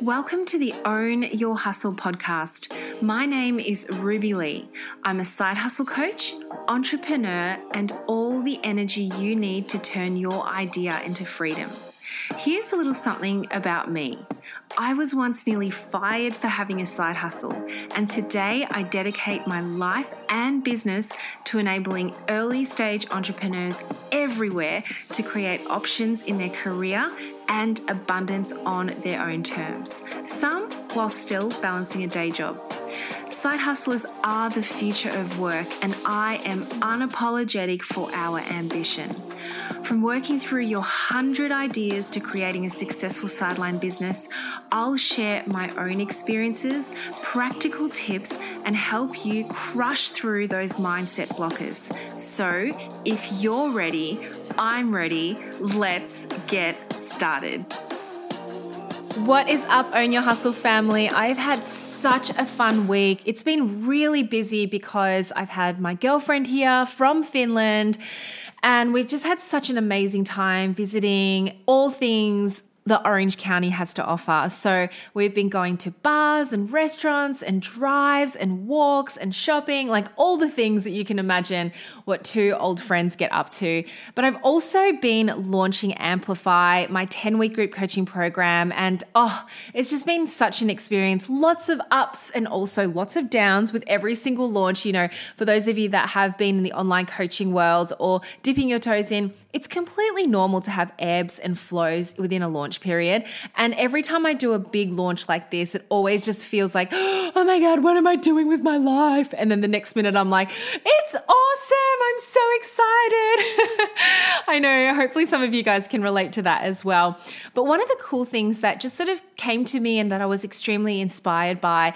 Welcome to the Own Your Hustle podcast. My name is Ruby Lee. I'm a side hustle coach, entrepreneur, and all the energy you need to turn your idea into freedom. Here's a little something about me. I was once nearly fired for having a side hustle, and today I dedicate my life and business to enabling early stage entrepreneurs everywhere to create options in their career and abundance on their own terms, some while still balancing a day job. Side hustlers are the future of work, and I am unapologetic for our ambition. From working through your 100 ideas to creating a successful sideline business, I'll share my own experiences, practical tips, and help you crush through those mindset blockers. So, if you're ready, I'm ready. Let's get started. What is up, Own Your Hustle family? I've had such a fun week. It's been really busy because I've had my girlfriend here from Finland, and we've just had such an amazing time visiting all things the Orange County has to offer. So we've been going to bars and restaurants and drives and walks and shopping, like all the things that you can imagine what two old friends get up to. But I've also been launching Amplify, my 10 week group coaching program. And oh, it's just been such an experience. Lots of ups and also lots of downs with every single launch. You know, for those of you that have been in the online coaching world or dipping your toes in, it's completely normal to have ebbs and flows within a launch period. And every time I do a big launch like this, it always just feels like, oh my God, what am I doing with my life? And then the next minute I'm like, it's awesome. I'm so excited. I know, hopefully some of you guys can relate to that as well. But one of the cool things that just sort of came to me and that I was extremely inspired by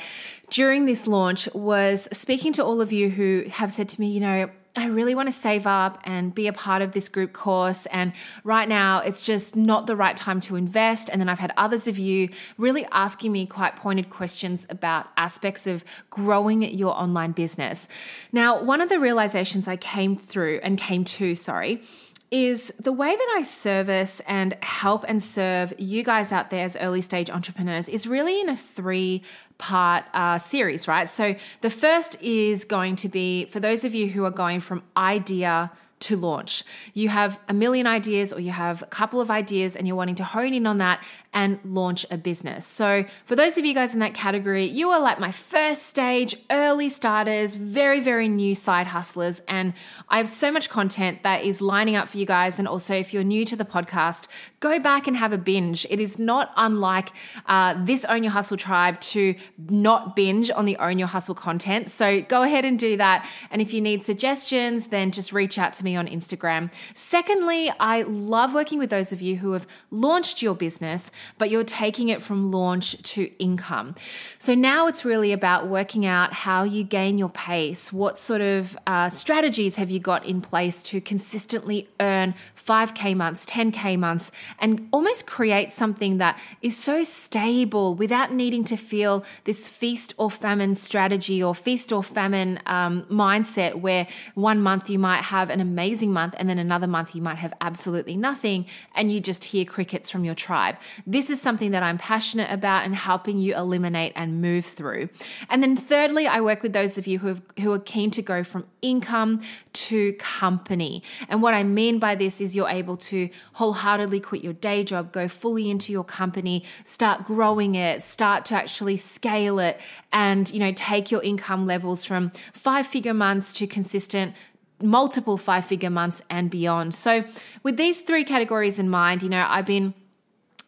during this launch was speaking to all of you who have said to me, you know, I really want to save up and be a part of this group course. And right now, it's just not the right time to invest. And then I've had others of you really asking me quite pointed questions about aspects of growing your online business. Now, one of the realizations I came through and came to, sorry, is the way that I service and help and serve you guys out there as early stage entrepreneurs is really in a three part uh, series, right? So the first is going to be for those of you who are going from idea to launch. You have a million ideas or you have a couple of ideas and you're wanting to hone in on that and launch a business. So, for those of you guys in that category, you are like my first stage, early starters, very, very new side hustlers. And I have so much content that is lining up for you guys. And also, if you're new to the podcast, go back and have a binge. It is not unlike uh, this Own Your Hustle tribe to not binge on the Own Your Hustle content. So, go ahead and do that. And if you need suggestions, then just reach out to me on Instagram. Secondly, I love working with those of you who have launched your business, but you're taking it from launch to income. So now it's really about working out how you gain your pace. What sort of uh, strategies have you got in place to consistently earn 5K months, 10K months, and almost create something that is so stable without needing to feel this feast or famine strategy or feast or famine um, mindset where one month you might have an amazing month, and then another month you might have absolutely nothing, and you just hear crickets from your tribe. This is something that I'm passionate about and helping you eliminate and move through. And then, thirdly, I work with those of you who, have, who are keen to go from income to company. And what I mean by this is you're able to wholeheartedly quit your day job, go fully into your company, start growing it, start to actually scale it, and you know take your income levels from five figure months to consistent multiple five figure months and beyond. So, with these three categories in mind, you know, I've been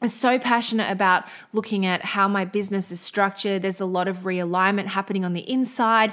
so passionate about looking at how my business is structured. There's a lot of realignment happening on the inside.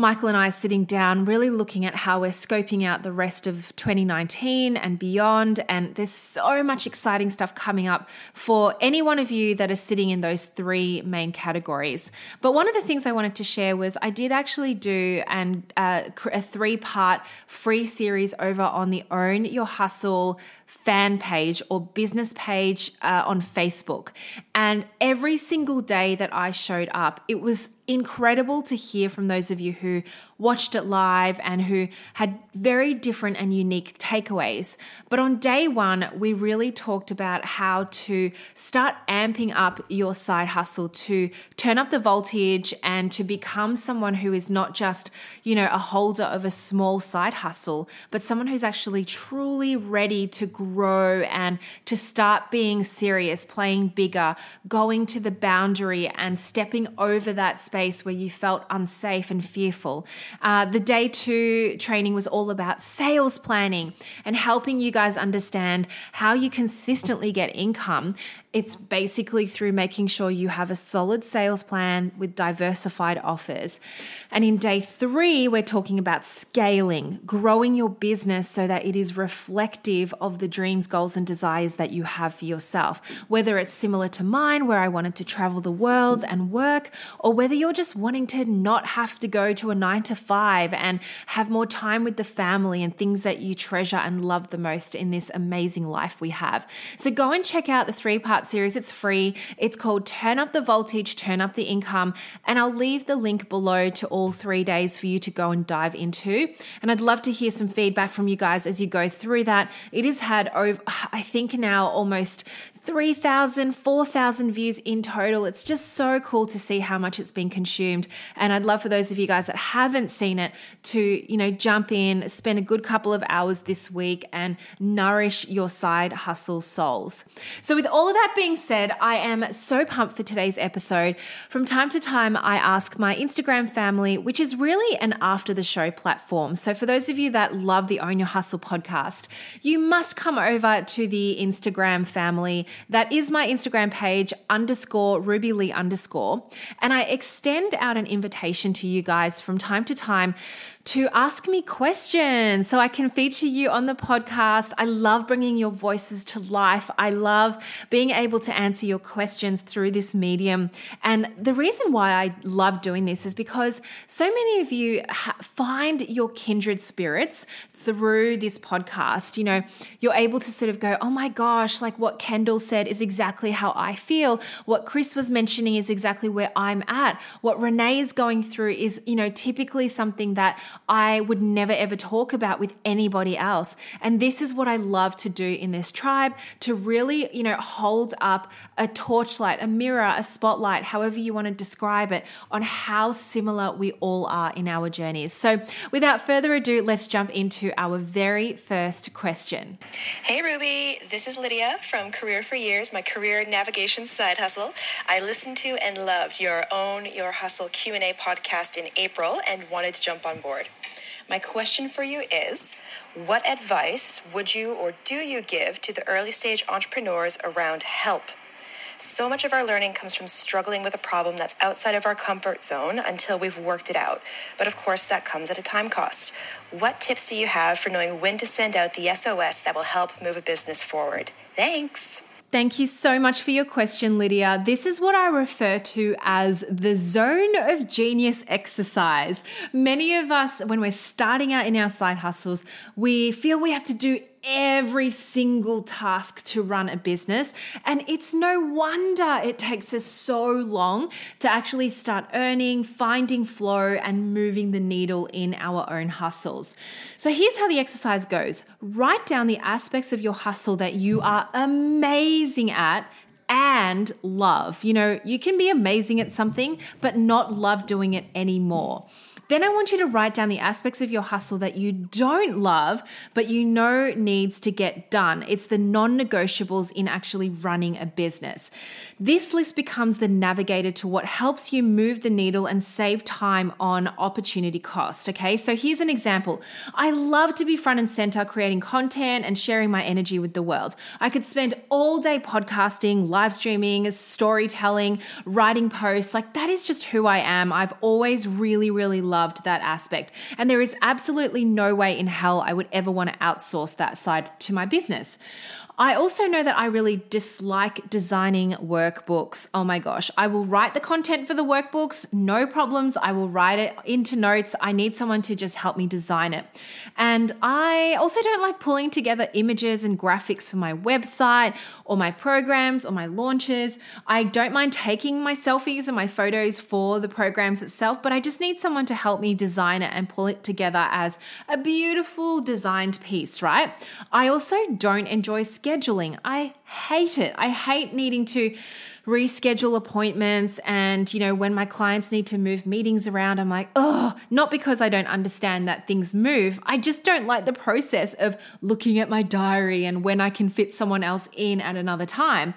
Michael and I are sitting down, really looking at how we're scoping out the rest of 2019 and beyond. And there's so much exciting stuff coming up for any one of you that are sitting in those three main categories. But one of the things I wanted to share was I did actually do an, uh, a three part free series over on the Own Your Hustle fan page or business page uh, on Facebook. And every single day that I showed up, it was incredible to hear from those of you who watched it live and who had very different and unique takeaways. But on day one, we really talked about how to start amping up your side hustle to turn up the voltage and to become someone who is not just, you know, a holder of a small side hustle, but someone who's actually truly ready to grow and to start being serious, playing bigger, going to the boundary and stepping over that space where you felt unsafe and fearful. Uh, the day two training was all about sales planning and helping you guys understand how you consistently get income it's basically through making sure you have a solid sales plan with diversified offers. And in day three, we're talking about scaling, growing your business so that it is reflective of the dreams, goals, and desires that you have for yourself. Whether it's similar to mine, where I wanted to travel the world and work, or whether you're just wanting to not have to go to a nine to five and have more time with the family and things that you treasure and love the most in this amazing life we have. So go and check out the three part series. It's free. It's called Turn Up the Voltage, Turn Up the Income. And I'll leave the link below to all three days for you to go and dive into. And I'd love to hear some feedback from you guys as you go through that. It has had over, I think now almost 3,000, 4,000 views in total. It's just so cool to see how much it's been consumed. And I'd love for those of you guys that haven't seen it to, you know, jump in, spend a good couple of hours this week and nourish your side hustle souls. So, with all of that being said, I am so pumped for today's episode. From time to time, I ask my Instagram family, which is really an after the show platform. So, for those of you that love the Own Your Hustle podcast, you must come over to the Instagram family that is my Instagram page, underscore Ruby Lee underscore. And I extend out an invitation to you guys from time to time to ask me questions so I can feature you on the podcast. I love bringing your voices to life. I love being able to answer your questions through this medium. And the reason why I love doing this is because so many of you ha- find your kindred spirits through this podcast. You know, you're able to sort of go, oh my gosh, like what Kendall said is exactly how I feel. What Chris was mentioning is exactly where I'm at. What Renee is going through is, you know, typically something that I would never ever talk about with anybody else. And this is what I love to do in this tribe to really, you know, hold up a torchlight, a mirror, a spotlight, however you want to describe it, on how similar we all are in our journeys. So, without further ado, let's jump into our very first question. Hey Ruby, this is Lydia from Career for Years, my career navigation side hustle. I listened to and loved your own Your Hustle Q&A podcast in April and wanted to jump on board. My question for you is what advice would you or do you give to the early stage entrepreneurs around help? So much of our learning comes from struggling with a problem that's outside of our comfort zone until we've worked it out. But of course, that comes at a time cost. What tips do you have for knowing when to send out the SOS that will help move a business forward? Thanks. Thank you so much for your question, Lydia. This is what I refer to as the zone of genius exercise. Many of us, when we're starting out in our side hustles, we feel we have to do every single task to run a business. And it's no wonder it takes us so long to actually start earning, finding flow, and moving the needle in our own hustles. So here's how the exercise goes write down the aspects of your hustle that you are amazing at and love. You know, you can be amazing at something, but not love doing it anymore. Then I want you to write down the aspects of your hustle that you don't love, but you know needs to get done. It's the non negotiables in actually running a business. This list becomes the navigator to what helps you move the needle and save time on opportunity cost. Okay, so here's an example. I love to be front and center creating content and sharing my energy with the world. I could spend all day podcasting, live streaming, storytelling, writing posts. Like that is just who I am. I've always really, really loved that aspect. And there is absolutely no way in hell I would ever want to outsource that side to my business. I also know that I really dislike designing workbooks. Oh my gosh, I will write the content for the workbooks, no problems. I will write it into notes. I need someone to just help me design it. And I also don't like pulling together images and graphics for my website or my programs or my launches. I don't mind taking my selfies and my photos for the programs itself, but I just need someone to help me design it and pull it together as a beautiful designed piece, right? I also don't enjoy scheduling. I hate it. I hate needing to reschedule appointments and you know when my clients need to move meetings around I'm like oh not because I don't understand that things move I just don't like the process of looking at my diary and when I can fit someone else in at another time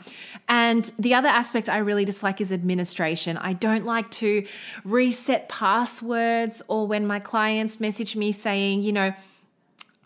and the other aspect I really dislike is administration I don't like to reset passwords or when my clients message me saying you know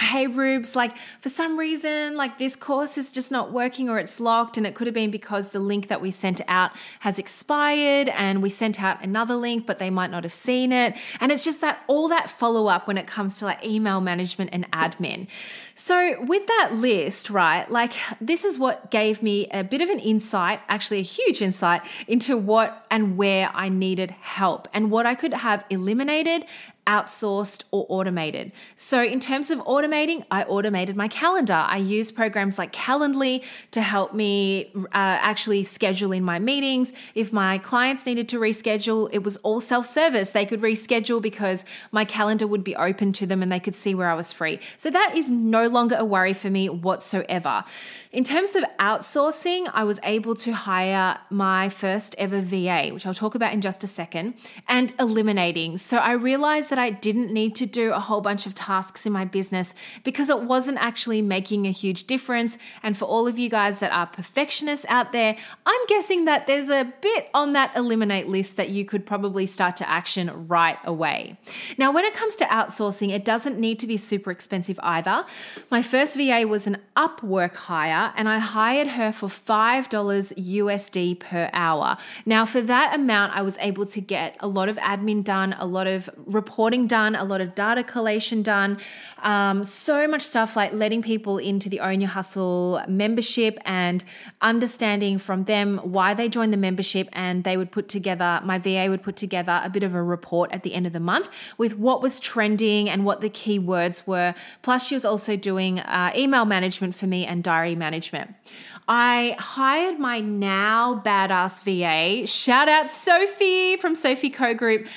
hey rubes like for some reason like this course is just not working or it's locked and it could have been because the link that we sent out has expired and we sent out another link but they might not have seen it. And it's just that all that follow up when it comes to like email management and admin. So with that list right like this is what gave me a bit of an insight actually a huge insight into what and where i needed help and what i could have eliminated outsourced or automated. So, in terms of automating, I automated my calendar. I use programs like Calendly to help me uh, actually schedule in my meetings. If my clients needed to reschedule, it was all self service. They could reschedule because my calendar would be open to them and they could see where I was free. So, that is no longer a worry for me whatsoever. In terms of outsourcing, I was able to hire my first ever VA, which I'll talk about in just a second, and eliminating. So, I realized that that I didn't need to do a whole bunch of tasks in my business because it wasn't actually making a huge difference. And for all of you guys that are perfectionists out there, I'm guessing that there's a bit on that eliminate list that you could probably start to action right away. Now, when it comes to outsourcing, it doesn't need to be super expensive either. My first VA was an Upwork hire, and I hired her for $5 USD per hour. Now, for that amount, I was able to get a lot of admin done, a lot of reporting reporting done, a lot of data collation done, um, so much stuff like letting people into the Own Your Hustle membership and understanding from them why they joined the membership. And they would put together, my VA would put together a bit of a report at the end of the month with what was trending and what the key words were. Plus, she was also doing uh, email management for me and diary management. I hired my now badass VA. Shout out Sophie from Sophie Co Group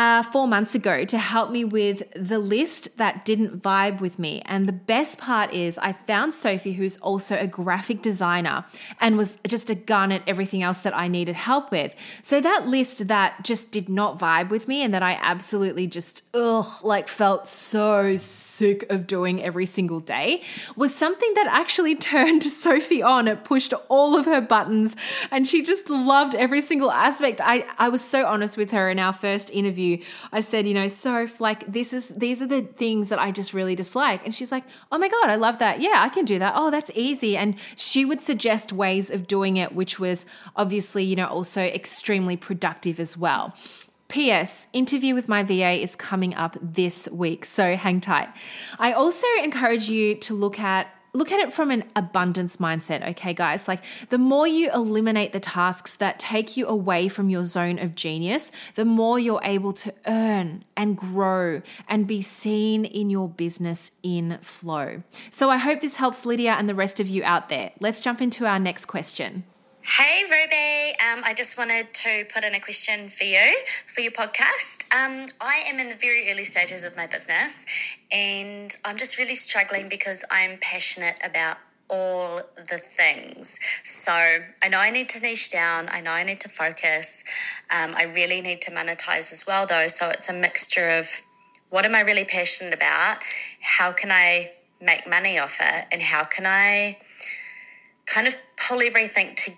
uh, four months ago to help me with the list that didn't vibe with me. And the best part is, I found Sophie, who's also a graphic designer and was just a gun at everything else that I needed help with. So that list that just did not vibe with me and that I absolutely just, ugh, like felt so sick of doing every single day was something that actually turned Sophie on. It pushed all of her buttons and she just loved every single aspect. I, I was so honest with her in our first interview interview, I said, you know, so like this is these are the things that I just really dislike. And she's like, oh my God, I love that. Yeah, I can do that. Oh, that's easy. And she would suggest ways of doing it, which was obviously, you know, also extremely productive as well. P.S. Interview with my VA is coming up this week, so hang tight. I also encourage you to look at look at it from an abundance mindset, okay, guys? Like the more you eliminate the tasks that take you away from your zone of genius, the more you're able to earn and grow and be seen in your business in flow. So I hope this helps Lydia and the rest of you out there. Let's jump into our next question. Hey, Ruby. Um, I just wanted to put in a question for you for your podcast. Um, I am in the very early stages of my business and I'm just really struggling because I'm passionate about all the things. So I know I need to niche down. I know I need to focus. Um, I really need to monetize as well, though. So it's a mixture of what am I really passionate about? How can I make money off it? And how can I kind of pull everything together?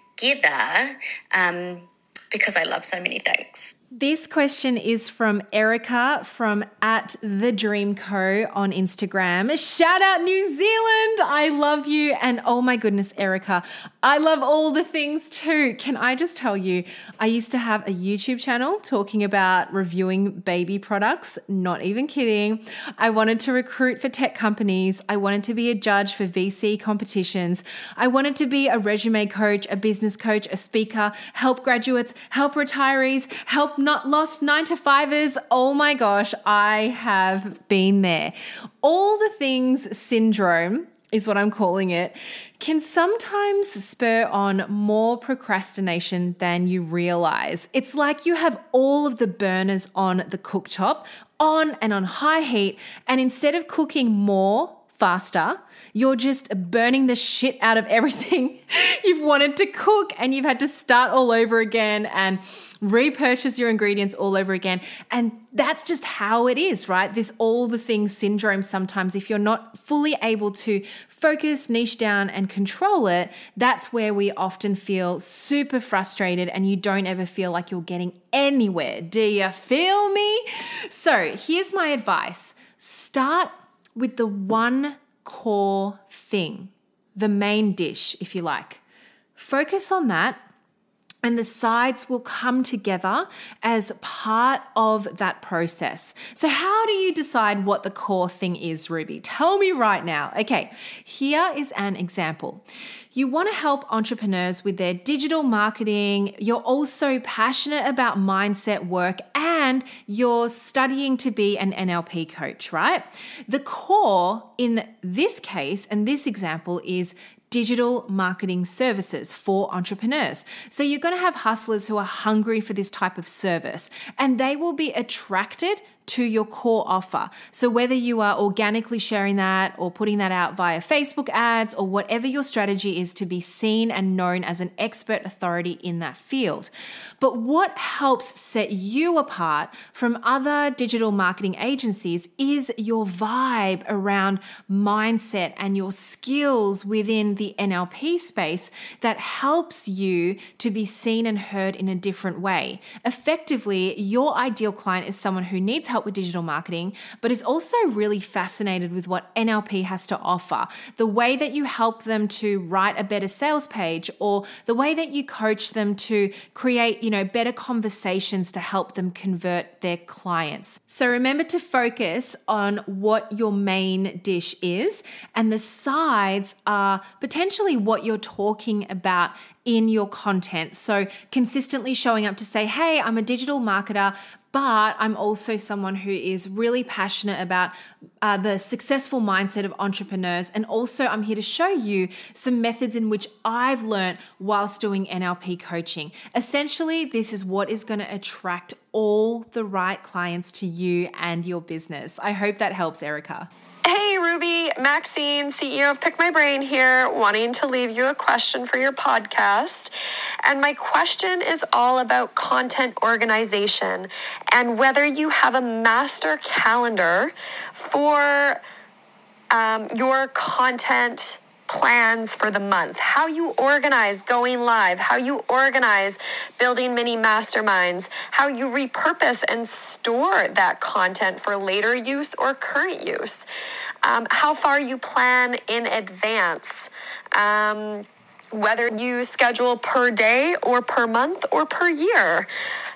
Um, because I love so many things. This question is from Erica from at the Dream Co on Instagram. Shout out New Zealand. I love you. And oh my goodness, Erica, I love all the things too. Can I just tell you, I used to have a YouTube channel talking about reviewing baby products. Not even kidding. I wanted to recruit for tech companies. I wanted to be a judge for VC competitions. I wanted to be a resume coach, a business coach, a speaker, help graduates, help retirees, help not lost nine to fivers. Oh my gosh, I have been there. All the things syndrome is what I'm calling it, can sometimes spur on more procrastination than you realize. It's like you have all of the burners on the cooktop on and on high heat, and instead of cooking more faster, you're just burning the shit out of everything you've wanted to cook and you've had to start all over again and repurchase your ingredients all over again. And that's just how it is, right? This all the things syndrome sometimes, if you're not fully able to focus, niche down, and control it, that's where we often feel super frustrated and you don't ever feel like you're getting anywhere. Do you feel me? So here's my advice start with the one core thing, the main dish, if you like. Focus on that and the sides will come together as part of that process. So, how do you decide what the core thing is, Ruby? Tell me right now. Okay, here is an example. You want to help entrepreneurs with their digital marketing. You're also passionate about mindset work and you're studying to be an NLP coach, right? The core in this case and this example is digital marketing services for entrepreneurs. So you're going to have hustlers who are hungry for this type of service and they will be attracted to your core offer. So, whether you are organically sharing that or putting that out via Facebook ads or whatever your strategy is to be seen and known as an expert authority in that field. But what helps set you apart from other digital marketing agencies is your vibe around mindset and your skills within the NLP space that helps you to be seen and heard in a different way. Effectively, your ideal client is someone who needs help with digital marketing, but is also really fascinated with what NLP has to offer. The way that you help them to write a better sales page, or the way that you coach them to create, you know, better conversations to help them convert their clients. So remember to focus on what your main dish is, and the sides are potentially what you're talking about in your content. So, consistently showing up to say, Hey, I'm a digital marketer, but I'm also someone who is really passionate about uh, the successful mindset of entrepreneurs. And also, I'm here to show you some methods in which I've learned whilst doing NLP coaching. Essentially, this is what is going to attract all the right clients to you and your business. I hope that helps, Erica. Hey, Ruby, Maxine, CEO of Pick My Brain here, wanting to leave you a question for your podcast. And my question is all about content organization and whether you have a master calendar for um, your content plans for the month, how you organize going live, how you organize building mini masterminds, how you repurpose and store that content for later use or current use, um, how far you plan in advance. Um, whether you schedule per day or per month or per year.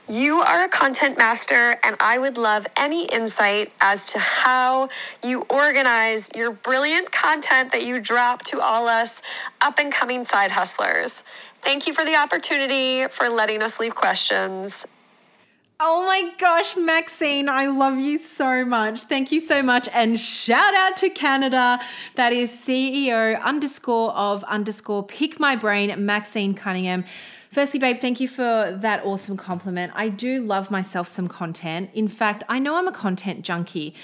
You are a content master, and I would love any insight as to how you organize your brilliant content that you drop to all us up and coming side hustlers. Thank you for the opportunity for letting us leave questions. Oh my gosh, Maxine, I love you so much. Thank you so much. And shout out to Canada. That is CEO underscore of underscore pick my brain, Maxine Cunningham. Firstly, babe, thank you for that awesome compliment. I do love myself some content. In fact, I know I'm a content junkie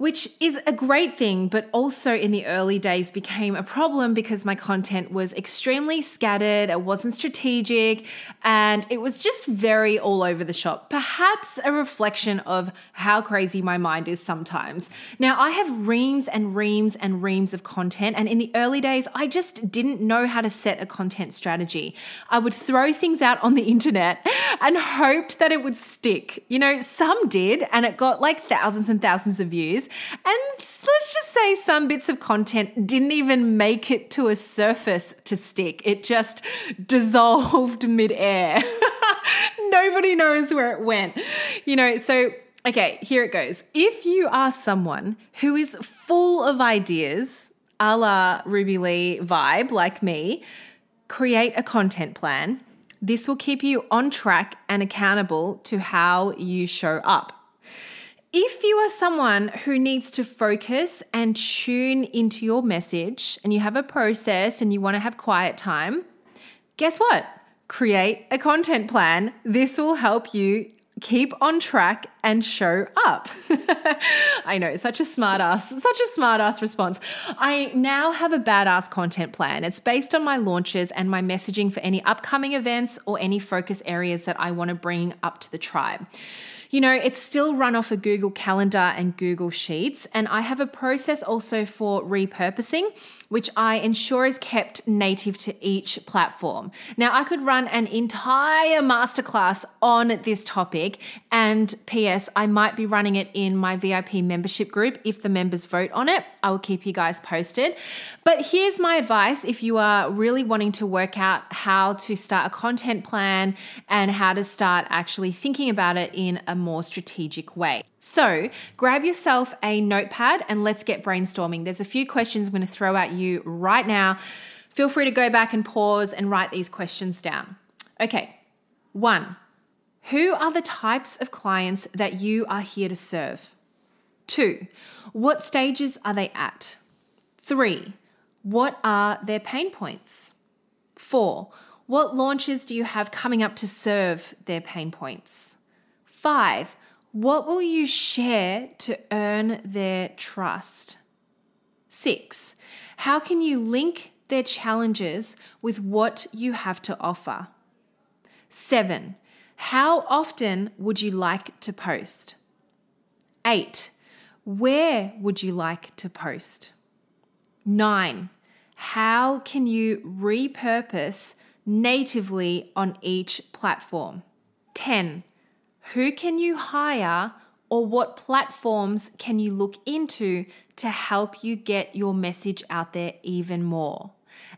which is a great thing, but also in the early days became a problem because my content was extremely scattered, it wasn't strategic, and it was just very all over the shop. Perhaps a reflection of how crazy my mind is sometimes. Now, I have reams and reams and reams of content, and in the early days, I just didn't know how to set a content strategy. I would throw things out on the internet and hoped that it would stick. You know, some did, and it got like thousands and thousands of views. And let's just say some bits of content didn't even make it to a surface to stick, it just dissolved midair. Nobody knows where it went. You know, so okay, here it goes. If you are someone who is full of ideas, a la Ruby Lee vibe, like me, create a content plan. This will keep you on track and accountable to how you show up. If you are someone who needs to focus and tune into your message and you have a process and you want to have quiet time, guess what? Create a content plan. This will help you keep on track and show up. I know, such a smart ass, such a smart ass response. I now have a badass content plan. It's based on my launches and my messaging for any upcoming events or any focus areas that I want to bring up to the tribe. You know, it's still run off a Google Calendar and Google Sheets, and I have a process also for repurposing which I ensure is kept native to each platform. Now, I could run an entire masterclass on this topic, and P.S., I might be running it in my VIP membership group if the members vote on it. I will keep you guys posted. But here's my advice if you are really wanting to work out how to start a content plan and how to start actually thinking about it in a more strategic way. So grab yourself a notepad and let's get brainstorming. There's a few questions I'm going to throw at you right now. Feel free to go back and pause and write these questions down. Okay, one, who are the types of clients that you are here to serve? Two, what stages are they at? Three, what are their pain points? Four, what launches do you have coming up to serve their pain points? Five, what will you share to earn their trust? Six, how can you link their challenges with what you have to offer? Seven, how often would you like to post? Eight, where would you like to post? Nine, how can you repurpose natively on each platform? 10. Who can you hire or what platforms can you look into to help you get your message out there even more?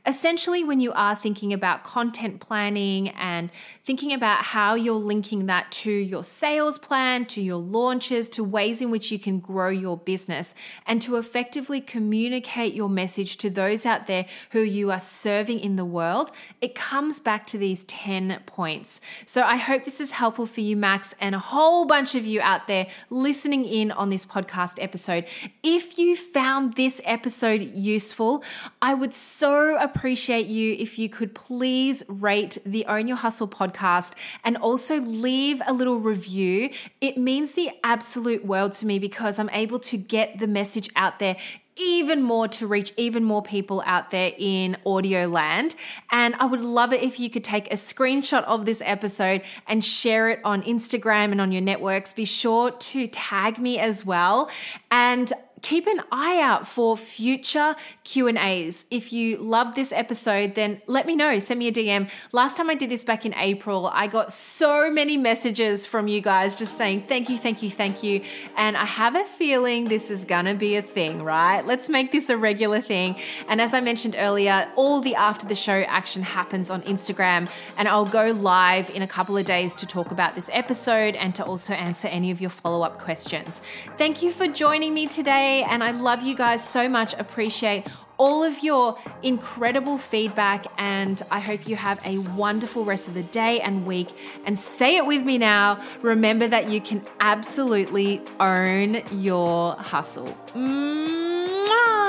Essentially, when you are thinking about content planning and thinking about how you're linking that to your sales plan, to your launches, to ways in which you can grow your business, and to effectively communicate your message to those out there who you are serving in the world, it comes back to these 10 points. So I hope this is helpful for you, Max, and a whole bunch of you out there listening in on this podcast episode. If you found this episode useful, I would so appreciate you if you could please rate the Own Your Hustle podcast and also leave a little review. It means the absolute world to me because I'm able to get the message out there even more to reach even more people out there in audio land. And I would love it if you could take a screenshot of this episode and share it on Instagram and on your networks. Be sure to tag me as well. And keep an eye out for future Q&As. If you love this episode, then let me know. Send me a DM. Last time I did this back in April, I got so many messages from you guys just saying thank you, thank you, thank you. And I have a feeling this is going to be a thing, right? Let's make this a regular thing. And as I mentioned earlier, all the after the show action happens on Instagram and I'll go live in a couple of days to talk about this episode and to also answer any of your follow-up questions. Thank you for joining me today and I love you guys so much. Appreciate all of your incredible feedback, and I hope you have a wonderful rest of the day and week. And say it with me now remember that you can absolutely own your hustle. Mm.